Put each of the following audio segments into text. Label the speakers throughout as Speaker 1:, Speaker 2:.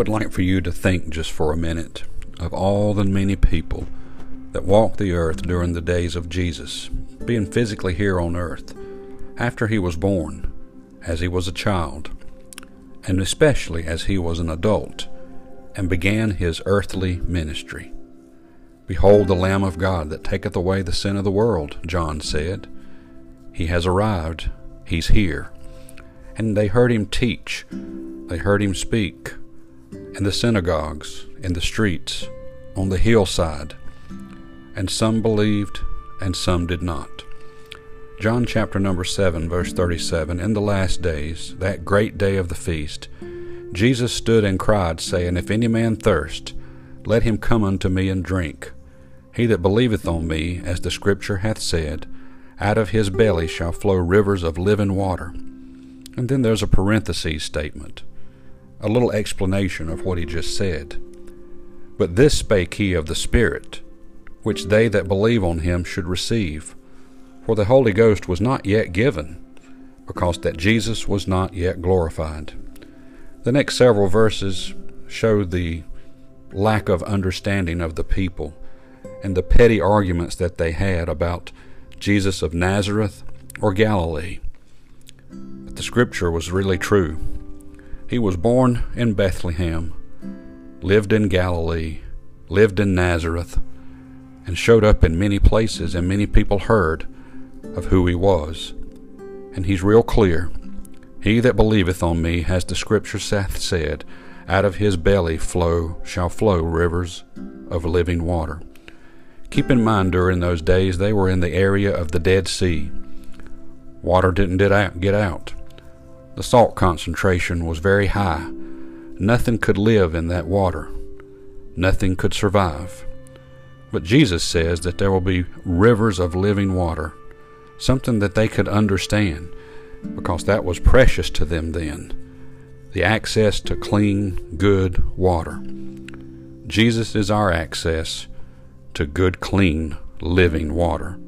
Speaker 1: would like for you to think just for a minute of all the many people that walked the earth during the days of Jesus, being physically here on earth, after he was born, as he was a child, and especially as he was an adult, and began his earthly ministry. Behold the Lamb of God that taketh away the sin of the world, John said. He has arrived, he's here. And they heard him teach, they heard him speak, in the synagogues, in the streets, on the hillside, and some believed and some did not. John chapter number 7, verse 37 In the last days, that great day of the feast, Jesus stood and cried, saying, If any man thirst, let him come unto me and drink. He that believeth on me, as the Scripture hath said, out of his belly shall flow rivers of living water. And then there's a parenthesis statement, a little explanation of what he just said. But this spake he of the Spirit, which they that believe on him should receive. For the Holy Ghost was not yet given, because that Jesus was not yet glorified. The next several verses show the lack of understanding of the people and the petty arguments that they had about Jesus of Nazareth or Galilee. But the scripture was really true. He was born in Bethlehem, lived in Galilee, lived in Nazareth, and showed up in many places, and many people heard of who he was. And he's real clear. He that believeth on me, as the scripture hath said, out of his belly flow shall flow rivers of living water. Keep in mind during those days they were in the area of the Dead Sea. Water didn't get out. The salt concentration was very high. Nothing could live in that water. Nothing could survive. But Jesus says that there will be rivers of living water, something that they could understand, because that was precious to them then the access to clean, good water. Jesus is our access to good, clean, living water.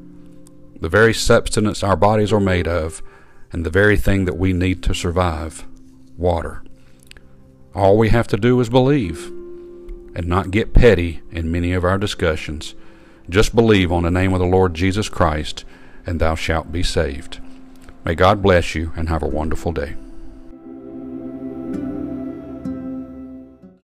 Speaker 1: The very substance our bodies are made of, and the very thing that we need to survive water. All we have to do is believe and not get petty in many of our discussions. Just believe on the name of the Lord Jesus Christ, and thou shalt be saved. May God bless you and have a wonderful day.